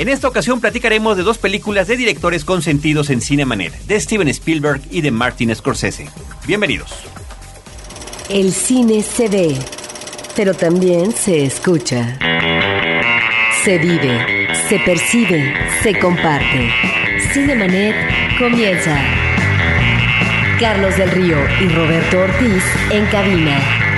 En esta ocasión platicaremos de dos películas de directores consentidos en Cinemanet, de Steven Spielberg y de Martin Scorsese. Bienvenidos. El cine se ve, pero también se escucha. Se vive, se percibe, se comparte. Cinemanet comienza. Carlos del Río y Roberto Ortiz en cabina.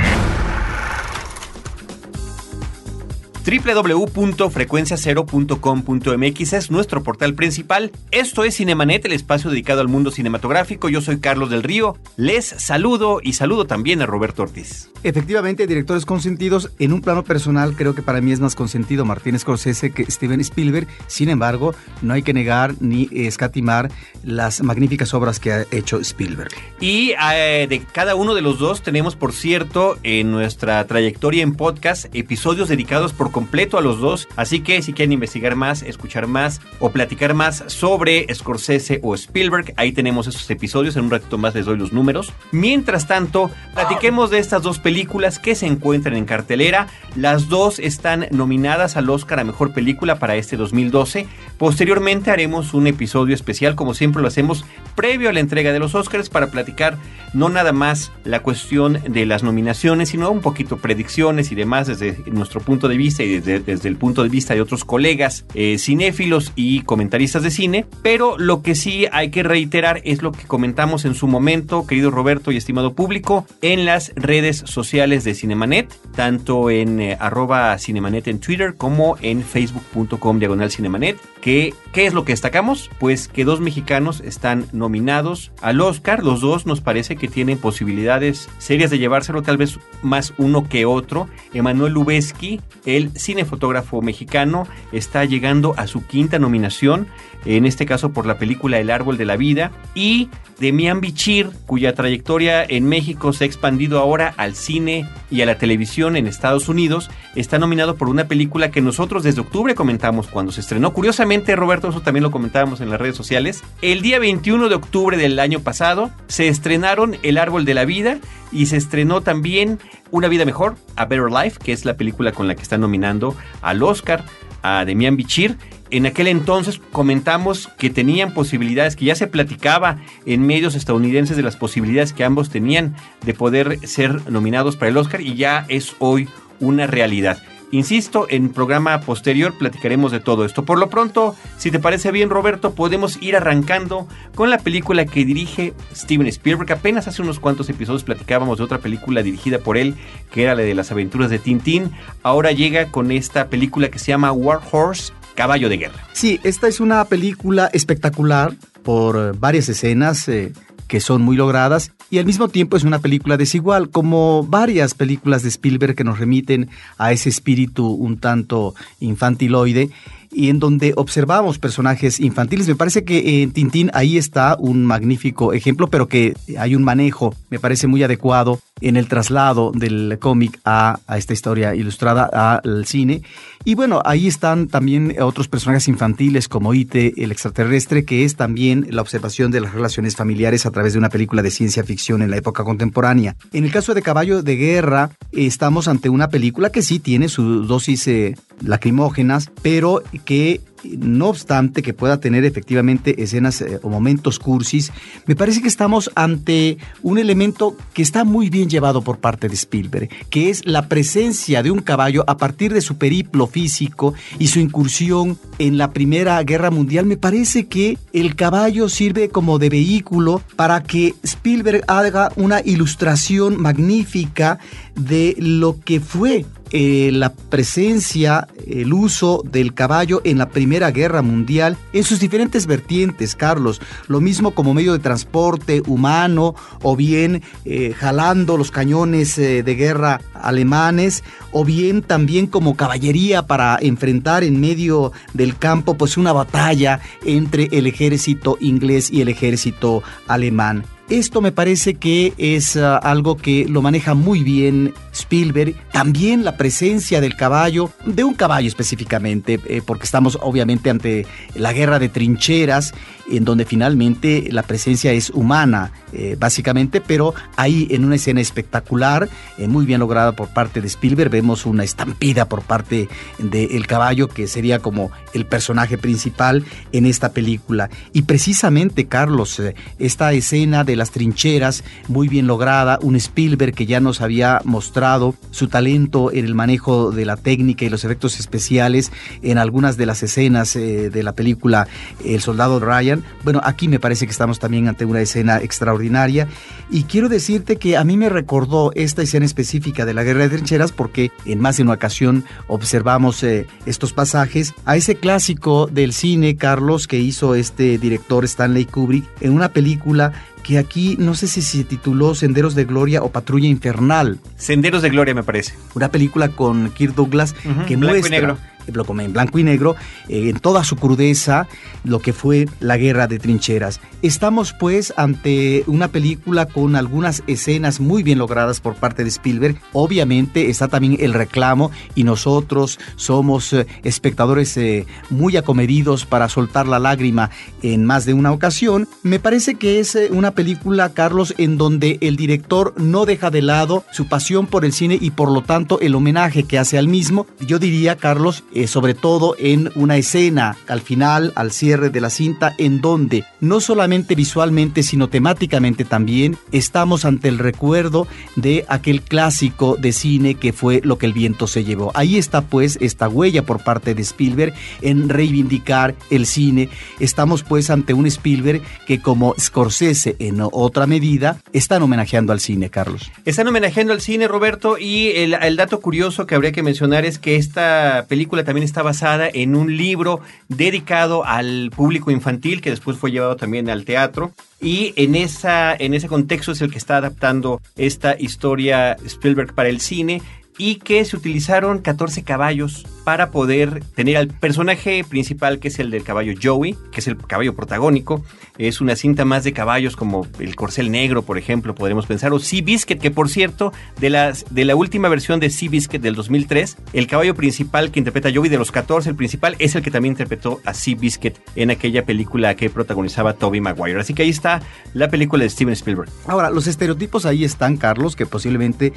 www.frecuenciacero.com.mx es nuestro portal principal. Esto es Cinemanet, el espacio dedicado al mundo cinematográfico. Yo soy Carlos del Río. Les saludo y saludo también a Roberto Ortiz. Efectivamente, directores consentidos. En un plano personal, creo que para mí es más consentido Martín Scorsese que Steven Spielberg. Sin embargo, no hay que negar ni escatimar las magníficas obras que ha hecho Spielberg. Y eh, de cada uno de los dos tenemos, por cierto, en nuestra trayectoria en podcast, episodios dedicados por completo a los dos. Así que si quieren investigar más, escuchar más o platicar más sobre Scorsese o Spielberg, ahí tenemos esos episodios. En un ratito más les doy los números. Mientras tanto, platiquemos de estas dos películas que se encuentran en cartelera. Las dos están nominadas al Oscar a Mejor Película para este 2012. Posteriormente haremos un episodio especial, como siempre lo hacemos, previo a la entrega de los Oscars para platicar no nada más la cuestión de las nominaciones, sino un poquito predicciones y demás desde nuestro punto de vista desde, el punto de vista de otros colegas eh, cinéfilos y comentaristas de cine. Pero lo que sí hay que reiterar es lo que comentamos en su momento, querido Roberto y estimado público, en las redes sociales de Cinemanet, tanto en eh, arroba Cinemanet en Twitter como en facebook.com diagonal Cinemanet. Que, ¿Qué es lo que destacamos? Pues que dos mexicanos están nominados al Oscar. Los dos nos parece que tienen posibilidades serias de llevárselo, tal vez más uno que otro. Emanuel Lubezki, el cinefotógrafo mexicano, está llegando a su quinta nominación, en este caso por la película El Árbol de la Vida. Y Demian Bichir, cuya trayectoria en México se ha expandido ahora al cine y a la televisión en Estados Unidos, está nominado por una película que nosotros desde octubre comentamos cuando se estrenó. Curiosamente, Roberto, eso también lo comentábamos en las redes sociales. El día 21 de octubre del año pasado se estrenaron El Árbol de la Vida y se estrenó también Una Vida Mejor, A Better Life, que es la película con la que está nominando al Oscar a Demian Bichir en aquel entonces comentamos que tenían posibilidades, que ya se platicaba en medios estadounidenses de las posibilidades que ambos tenían de poder ser nominados para el Oscar y ya es hoy una realidad. Insisto, en programa posterior platicaremos de todo esto. Por lo pronto, si te parece bien, Roberto, podemos ir arrancando con la película que dirige Steven Spielberg. Apenas hace unos cuantos episodios platicábamos de otra película dirigida por él, que era la de las aventuras de Tintín. Ahora llega con esta película que se llama War Horse Caballo de Guerra. Sí, esta es una película espectacular por eh, varias escenas eh, que son muy logradas y al mismo tiempo es una película desigual, como varias películas de Spielberg que nos remiten a ese espíritu un tanto infantiloide y en donde observamos personajes infantiles. Me parece que en Tintín ahí está un magnífico ejemplo, pero que hay un manejo, me parece muy adecuado en el traslado del cómic a, esta historia ilustrada al cine. Y bueno, ahí están también otros personajes infantiles como Ite, el extraterrestre, que es también la observación de las relaciones familiares a través de una película de ciencia ficción en la época contemporánea. En el caso de Caballo de Guerra, estamos ante una película que sí tiene su dosis eh, lacrimógenas, pero que no obstante que pueda tener efectivamente escenas eh, o momentos cursis, me parece que estamos ante un elemento que está muy bien llevado por parte de Spielberg, que es la presencia de un caballo a partir de su periplo físico y su incursión en la Primera Guerra Mundial. Me parece que el caballo sirve como de vehículo para que Spielberg haga una ilustración magnífica de lo que fue eh, la presencia, el uso del caballo en la Primera Guerra Mundial en sus diferentes vertientes, Carlos. Lo mismo como medio de transporte humano o bien eh, jalando los cañones eh, de guerra alemanes o bien también como caballería para enfrentar en medio del campo pues una batalla entre el ejército inglés y el ejército alemán. Esto me parece que es uh, algo que lo maneja muy bien Spielberg. También la presencia del caballo, de un caballo específicamente, eh, porque estamos obviamente ante la guerra de trincheras, en donde finalmente la presencia es humana, eh, básicamente, pero ahí en una escena espectacular, eh, muy bien lograda por parte de Spielberg, vemos una estampida por parte del caballo, que sería como el personaje principal en esta película. Y precisamente, Carlos, esta escena de las trincheras, muy bien lograda, un Spielberg que ya nos había mostrado su talento en el manejo de la técnica y los efectos especiales en algunas de las escenas eh, de la película El Soldado Ryan. Bueno, aquí me parece que estamos también ante una escena extraordinaria y quiero decirte que a mí me recordó esta escena específica de la Guerra de Trincheras porque en más de una ocasión observamos eh, estos pasajes a ese clásico del cine, Carlos, que hizo este director Stanley Kubrick en una película que aquí no sé si se tituló Senderos de Gloria o Patrulla Infernal. Senderos de Gloria me parece. Una película con Kirk Douglas que muestra en blanco y negro, eh, en toda su crudeza, lo que fue la guerra de trincheras. Estamos pues ante una película con algunas escenas muy bien logradas por parte de Spielberg. Obviamente está también el reclamo y nosotros somos eh, espectadores eh, muy acomedidos para soltar la lágrima en más de una ocasión. Me parece que es una película, Carlos, en donde el director no deja de lado su pasión por el cine y por lo tanto el homenaje que hace al mismo. Yo diría, Carlos, eh, sobre todo en una escena al final, al cierre de la cinta, en donde no solamente visualmente, sino temáticamente también estamos ante el recuerdo de aquel clásico de cine que fue Lo que el viento se llevó. Ahí está pues esta huella por parte de Spielberg en reivindicar el cine. Estamos pues ante un Spielberg que como Scorsese en otra medida están homenajeando al cine, Carlos. Están homenajeando al cine, Roberto, y el, el dato curioso que habría que mencionar es que esta película también está basada en un libro dedicado al público infantil que después fue llevado también al teatro. Y en, esa, en ese contexto es el que está adaptando esta historia Spielberg para el cine y que se utilizaron 14 caballos para poder tener al personaje principal que es el del caballo Joey, que es el caballo protagónico. Es una cinta más de caballos como el corcel negro, por ejemplo, podremos pensar, o Sea Biscuit, que por cierto, de, las, de la última versión de Sea Biscuit del 2003, el caballo principal que interpreta Joey de los 14, el principal, es el que también interpretó a Sea Biscuit en aquella película que protagonizaba Toby Maguire. Así que ahí está la película de Steven Spielberg. Ahora, los estereotipos ahí están, Carlos, que posiblemente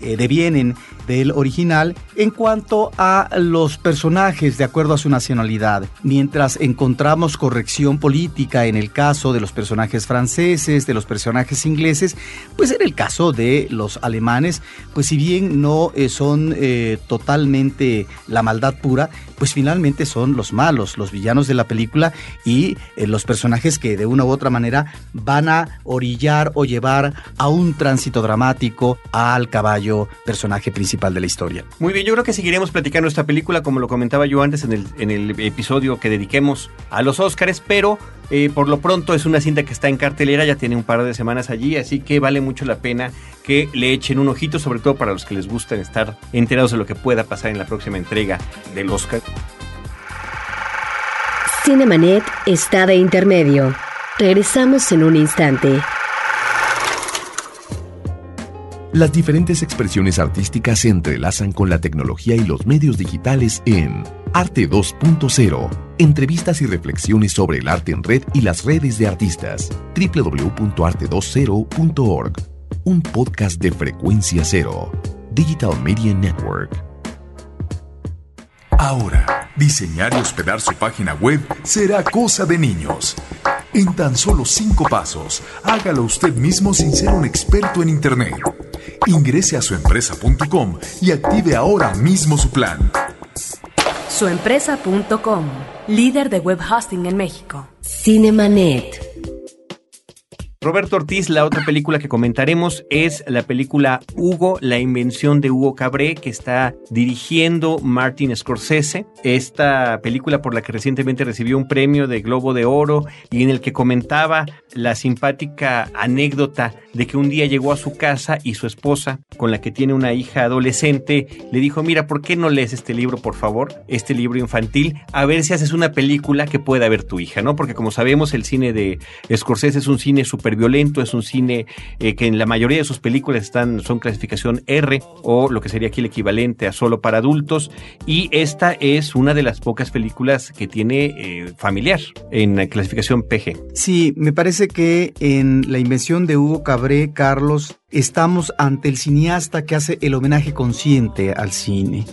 eh, devienen del original en cuanto a los personajes de acuerdo a su nacionalidad, mientras encontramos corrección política en el caso de los personajes franceses, de los personajes ingleses, pues en el caso de los alemanes, pues si bien no eh, son eh, totalmente la maldad pura, pues finalmente son los malos, los villanos de la película y eh, los personajes que de una u otra manera van a orillar o llevar a un tránsito dramático al caballo personaje principal de la historia. Muy bien, yo creo que seguiremos platicando esta película como lo comentaba yo antes en el, en el episodio que dediquemos a los Óscares, pero eh, por lo pronto es una cinta que está en cartelera, ya tiene un par de semanas allí, así que vale mucho la pena que le echen un ojito, sobre todo para los que les gustan estar enterados de lo que pueda pasar en la próxima entrega del Oscar. Cinemanet está de intermedio. Regresamos en un instante. Las diferentes expresiones artísticas se entrelazan con la tecnología y los medios digitales en Arte 2.0. Entrevistas y reflexiones sobre el arte en red y las redes de artistas. www.arte20.org. Un podcast de frecuencia cero. Digital Media Network. Ahora, diseñar y hospedar su página web será cosa de niños. En tan solo cinco pasos, hágalo usted mismo sin ser un experto en Internet. Ingrese a suempresa.com y active ahora mismo su plan. Suempresa.com, líder de web hosting en México. Cinemanet. Roberto Ortiz, la otra película que comentaremos es la película Hugo, la invención de Hugo Cabré, que está dirigiendo Martin Scorsese. Esta película por la que recientemente recibió un premio de Globo de Oro y en el que comentaba la simpática anécdota de que un día llegó a su casa y su esposa, con la que tiene una hija adolescente, le dijo, mira, ¿por qué no lees este libro, por favor? Este libro infantil, a ver si haces una película que pueda ver tu hija, ¿no? Porque como sabemos, el cine de Scorsese es un cine súper violento, es un cine eh, que en la mayoría de sus películas están, son clasificación R o lo que sería aquí el equivalente a solo para adultos. Y esta es una de las pocas películas que tiene eh, familiar en la clasificación PG. Sí, me parece que en la invención de Hugo Cabré, Carlos, estamos ante el cineasta que hace el homenaje consciente al cine.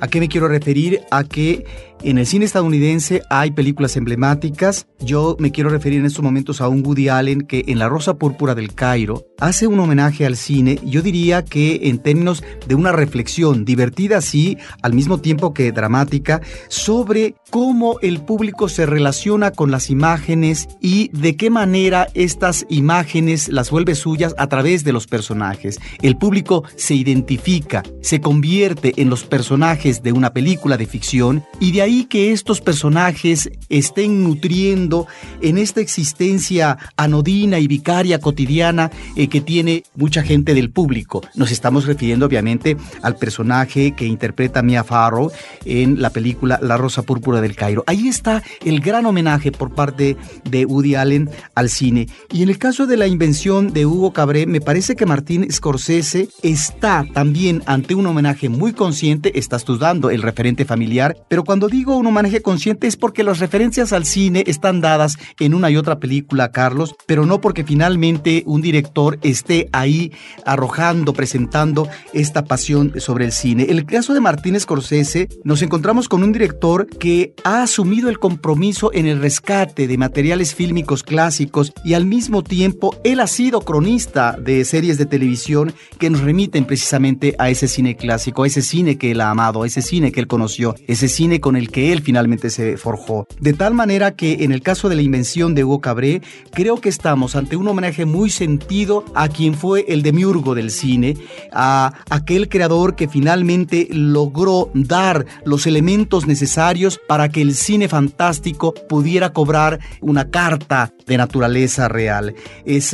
¿A qué me quiero referir? A que en el cine estadounidense hay películas emblemáticas. Yo me quiero referir en estos momentos a un Woody Allen que en La Rosa Púrpura del Cairo hace un homenaje al cine. Yo diría que en términos de una reflexión divertida, sí, al mismo tiempo que dramática, sobre cómo el público se relaciona con las imágenes y de qué manera estas imágenes las vuelve suyas a través de los personajes. El público se identifica, se convierte en los personajes de una película de ficción y de ahí que estos personajes estén nutriendo en esta existencia anodina y vicaria cotidiana eh, que tiene mucha gente del público. Nos estamos refiriendo obviamente al personaje que interpreta Mia Farrow en la película La Rosa Púrpura del Cairo. Ahí está el gran homenaje por parte de Woody Allen al cine. Y en el caso de la invención de Hugo Cabré, me parece que Martín Scorsese está también ante un homenaje muy consciente, estás tú dando el referente familiar, pero cuando digo un homenaje consciente es porque las referencias al cine están dadas en una y otra película, Carlos, pero no porque finalmente un director esté ahí arrojando, presentando esta pasión sobre el cine. En el caso de Martín Scorsese, nos encontramos con un director que ha asumido el compromiso en el rescate de materiales fílmicos clásicos y al mismo tiempo él ha sido cronista de series de televisión que nos remiten precisamente a ese cine clásico, a ese cine que él ha amado, a ese cine que él conoció, ese cine con el que él finalmente se forjó. De tal manera que en el caso de la invención de Hugo Cabré, creo que estamos ante un homenaje muy sentido a quien fue el demiurgo del cine, a aquel creador que finalmente logró dar los elementos necesarios para que el cine fantástico pudiera cobrar una carta de naturaleza real. Es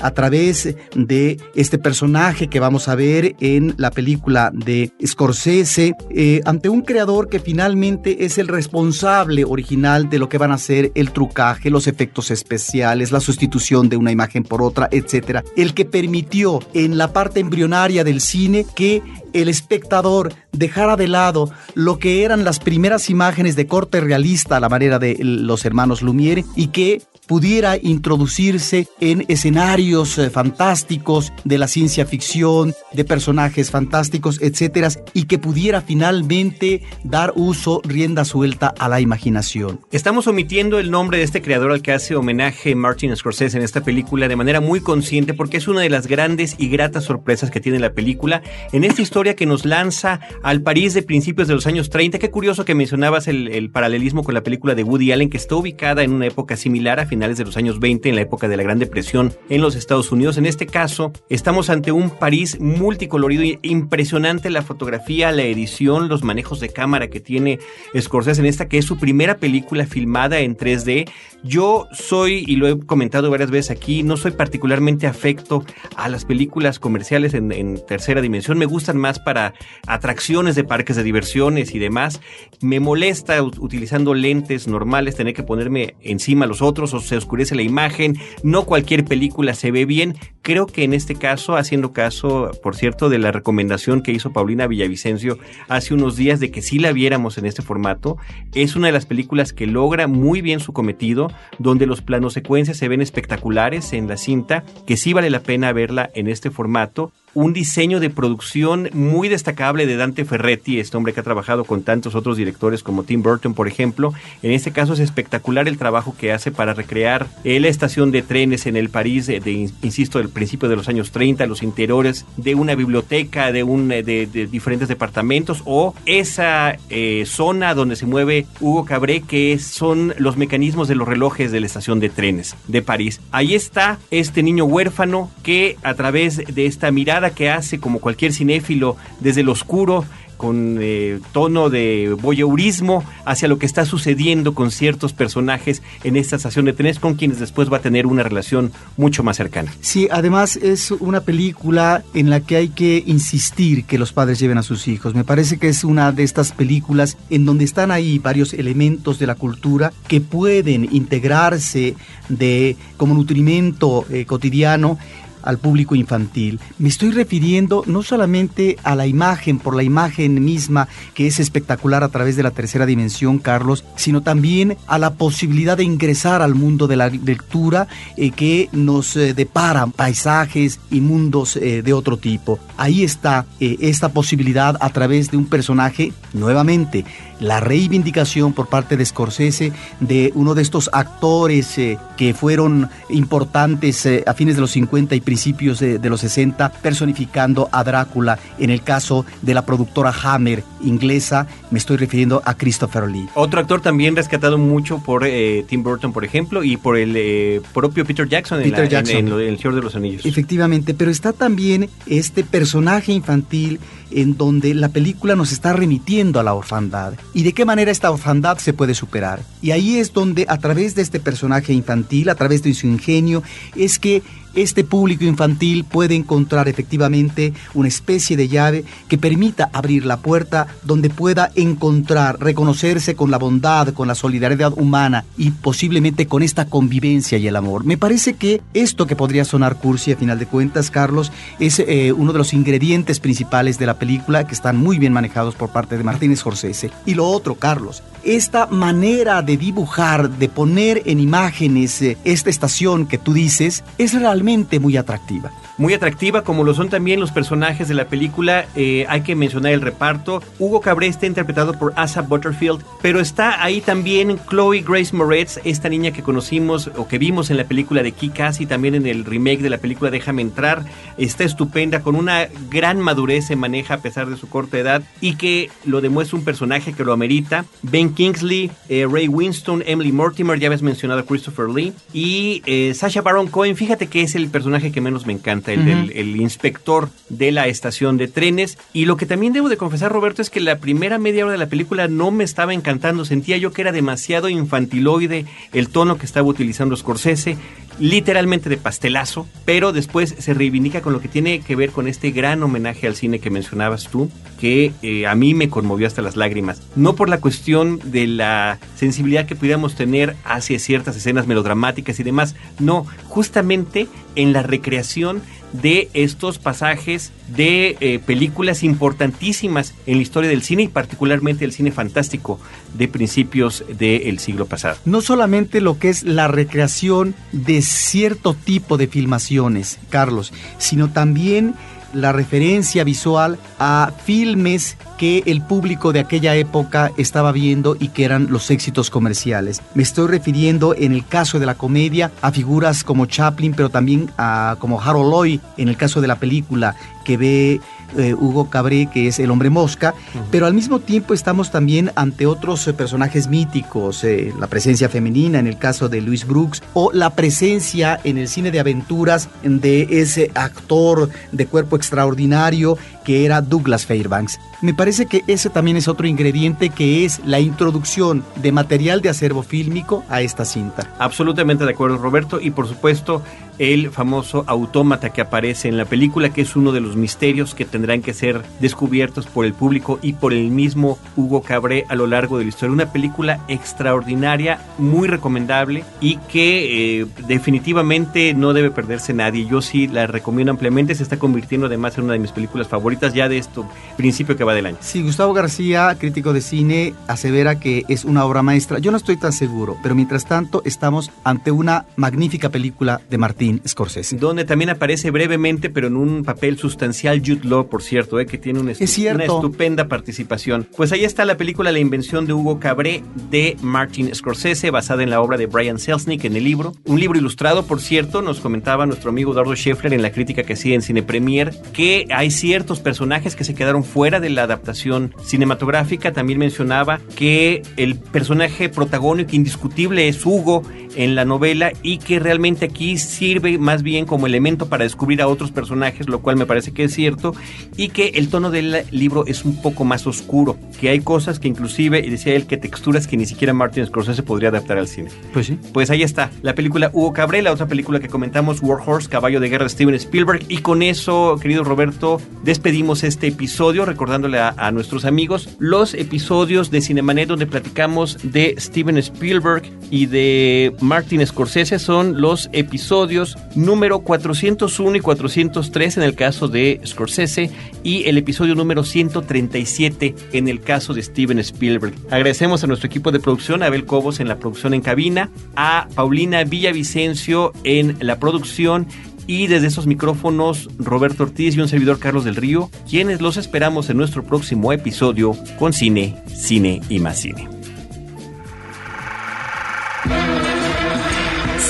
a través de este personaje que vamos a ver en la película de Scorsese, eh, ante un creador que finalmente es el responsable original de lo que van a ser el trucaje, los efectos especiales, la sustitución de una imagen por otra, etc. El que permitió en la parte embrionaria del cine que el espectador dejara de lado lo que eran las primeras imágenes de corte realista a la manera de los hermanos Lumière y que pudiera introducirse en escenarios eh, fantásticos de la ciencia ficción, de personajes fantásticos, etcétera, y que pudiera finalmente dar uso, rienda suelta a la imaginación. Estamos omitiendo el nombre de este creador al que hace homenaje Martin Scorsese en esta película de manera muy consciente porque es una de las grandes y gratas sorpresas que tiene la película en esta historia que nos lanza al París de principios de los años 30. Qué curioso que mencionabas el, el paralelismo con la película de Woody Allen que está ubicada en una época similar a finales de los años 20, en la época de la Gran Depresión en los Estados Unidos. En este caso, estamos ante un París multicolorido, impresionante la fotografía, la edición, los manejos de cámara que tiene Scorsese en esta, que es su primera película filmada en 3D. Yo soy, y lo he comentado varias veces aquí, no soy particularmente afecto a las películas comerciales en, en tercera dimensión. Me gustan más para atracciones de parques de diversiones y demás. Me molesta utilizando lentes normales tener que ponerme encima los otros o se oscurece la imagen, no cualquier película se ve bien. Creo que en este caso, haciendo caso, por cierto, de la recomendación que hizo Paulina Villavicencio hace unos días de que sí la viéramos en este formato, es una de las películas que logra muy bien su cometido, donde los planos secuencias se ven espectaculares en la cinta, que sí vale la pena verla en este formato un diseño de producción muy destacable de Dante Ferretti, este hombre que ha trabajado con tantos otros directores como Tim Burton, por ejemplo. En este caso es espectacular el trabajo que hace para recrear la estación de trenes en el París, de, insisto, del principio de los años 30, los interiores de una biblioteca, de, de, diferentes departamentos, o esa eh, zona donde se mueve Hugo Cabré, que son los mecanismos de los relojes de la estación de trenes de París. Ahí está este niño huérfano que a través de esta mirada que hace como cualquier cinéfilo desde el oscuro con eh, tono de voyeurismo hacia lo que está sucediendo con ciertos personajes en esta estación de trenes con quienes después va a tener una relación mucho más cercana. Sí, además es una película en la que hay que insistir que los padres lleven a sus hijos. Me parece que es una de estas películas en donde están ahí varios elementos de la cultura que pueden integrarse de como nutrimento eh, cotidiano al público infantil. Me estoy refiriendo no solamente a la imagen, por la imagen misma, que es espectacular a través de la tercera dimensión, Carlos, sino también a la posibilidad de ingresar al mundo de la lectura eh, que nos eh, deparan paisajes y mundos eh, de otro tipo. Ahí está esta posibilidad a través de un personaje, nuevamente, la reivindicación por parte de Scorsese de uno de estos actores que fueron importantes a fines de los 50 y principios de, los 60, personificando a Drácula. En el caso de la productora Hammer inglesa, me estoy refiriendo a Christopher Lee. Otro actor también rescatado mucho por eh, Tim Burton, por ejemplo, y por el eh, propio Peter Jackson, en, El Señor de los Anillos. Efectivamente, pero está también este personaje infantil en donde la película nos está remitiendo a la orfandad y de qué manera esta orfandad se puede superar. Y ahí es donde a través de este personaje infantil, a través de su ingenio, es que este público infantil puede encontrar efectivamente una especie de llave que permita abrir la puerta donde pueda encontrar, reconocerse con la bondad, con la solidaridad humana y posiblemente con esta convivencia y el amor. Me parece que esto que podría sonar cursi a final de cuentas, Carlos, es eh, uno de los ingredientes principales de la película que están muy bien manejados por parte de Martínez Scorsese. Y lo otro, Carlos, esta manera de dibujar, de poner en imágenes eh, esta estación que tú dices, es realmente muy atractiva muy atractiva, como lo son también los personajes de la película. Eh, hay que mencionar el reparto. Hugo Cabré está interpretado por Asa Butterfield, pero está ahí también Chloe Grace Moretz, esta niña que conocimos o que vimos en la película de Kick-Ass y también en el remake de la película Déjame entrar. Está estupenda, con una gran madurez se maneja a pesar de su corta edad y que lo demuestra un personaje que lo amerita. Ben Kingsley, eh, Ray Winston, Emily Mortimer, ya habías mencionado a Christopher Lee y eh, Sasha Baron Cohen. Fíjate que es el personaje que menos me encanta el, inspector de la estación de trenes. Y lo que también debo de confesar, Roberto, es que la primera media hora de la película no me estaba encantando. Sentía yo que era demasiado infantiloide el tono que estaba utilizando Scorsese, literalmente de pastelazo, pero después se reivindica con lo que tiene que ver con este gran homenaje al cine que mencionabas tú, que eh, a mí me conmovió hasta las lágrimas. No por la cuestión de la sensibilidad que pudiéramos tener hacia ciertas escenas melodramáticas y demás, no, justamente en la recreación de estos pasajes de eh, películas importantísimas en la historia del cine y particularmente el cine fantástico de principios del siglo pasado. No solamente lo que es la recreación de cierto tipo de filmaciones, Carlos, sino también la referencia visual a filmes que el público de aquella época estaba viendo y que eran los éxitos comerciales. Me estoy refiriendo en el caso de la comedia a figuras como Chaplin, pero también a como Harold Lloyd en el caso de la película que ve eh, Hugo Cabré, que es el hombre mosca, pero al mismo tiempo estamos también ante otros eh, personajes míticos, eh, la presencia femenina en el caso de Louis Brooks, o la presencia en el cine de aventuras de ese actor de cuerpo extraordinario que era Douglas Fairbanks. Me parece que ese también es otro ingrediente que es la introducción de material de acervo fílmico a esta cinta. Absolutamente de acuerdo, Roberto, y por supuesto el famoso autómata que aparece en la película, que es uno de los misterios que tendrán que ser descubiertos por el público y por el mismo Hugo Cabré a lo largo de la historia. Una película extraordinaria, muy recomendable y que eh, definitivamente no debe perderse nadie. Yo sí la recomiendo ampliamente, se está convirtiendo además en una de mis películas favoritas ya de esto, principio que va del año. Sí, Gustavo García, crítico de cine, asevera que es una obra maestra. Yo no estoy tan seguro, pero mientras tanto estamos ante una magnífica película de Martín Scorsese. Donde también aparece brevemente, pero en un papel sustancial, Jude Law, por cierto, eh, que tiene una, estupenda participación. Pues ahí está la película La invención de Hugo Cabré de Martin Scorsese, basada en la obra de Brian Selznick en el libro. Un libro ilustrado, por cierto, nos comentaba nuestro amigo Eduardo Scheffler en la crítica que hacía en Cine Premier, que hay ciertos personajes que se quedaron fuera de la adaptación cinematográfica. También mencionaba que el personaje protagónico indiscutible es Hugo, en la novela y que realmente aquí sirve más bien como elemento para descubrir a otros personajes, lo cual me parece que es cierto, y que el tono del libro es un poco más oscuro, que hay cosas que inclusive, decía él, que texturas que ni siquiera Martin Scorsese podría adaptar al cine. Pues sí. Pues ahí está, la película Hugo Cabré, la otra película que comentamos, War Horse, Caballo de Guerra de Steven Spielberg, y con eso, querido Roberto, despedimos este episodio recordándole a, a nuestros amigos los episodios de Cinemanet donde platicamos de Steven Spielberg y de Martin Scorsese son los episodios número 401 y 403 en el caso de Scorsese y el episodio número 137 en el caso de Steven Spielberg. Agradecemos a nuestro equipo de producción, Abel Cobos en la producción en cabina, a Paulina Villavicencio en la producción y desde esos micrófonos Roberto Ortiz y un servidor Carlos del Río, quienes los esperamos en nuestro próximo episodio con Cine, Cine y más Cine.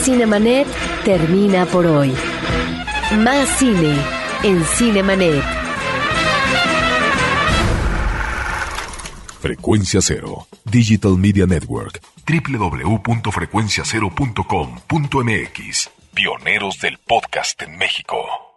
Cinemanet termina por hoy. Más cine en Cinemanet. Frecuencia Cero, Digital Media Network, www.frecuenciacero.com.mx, pioneros del podcast en México.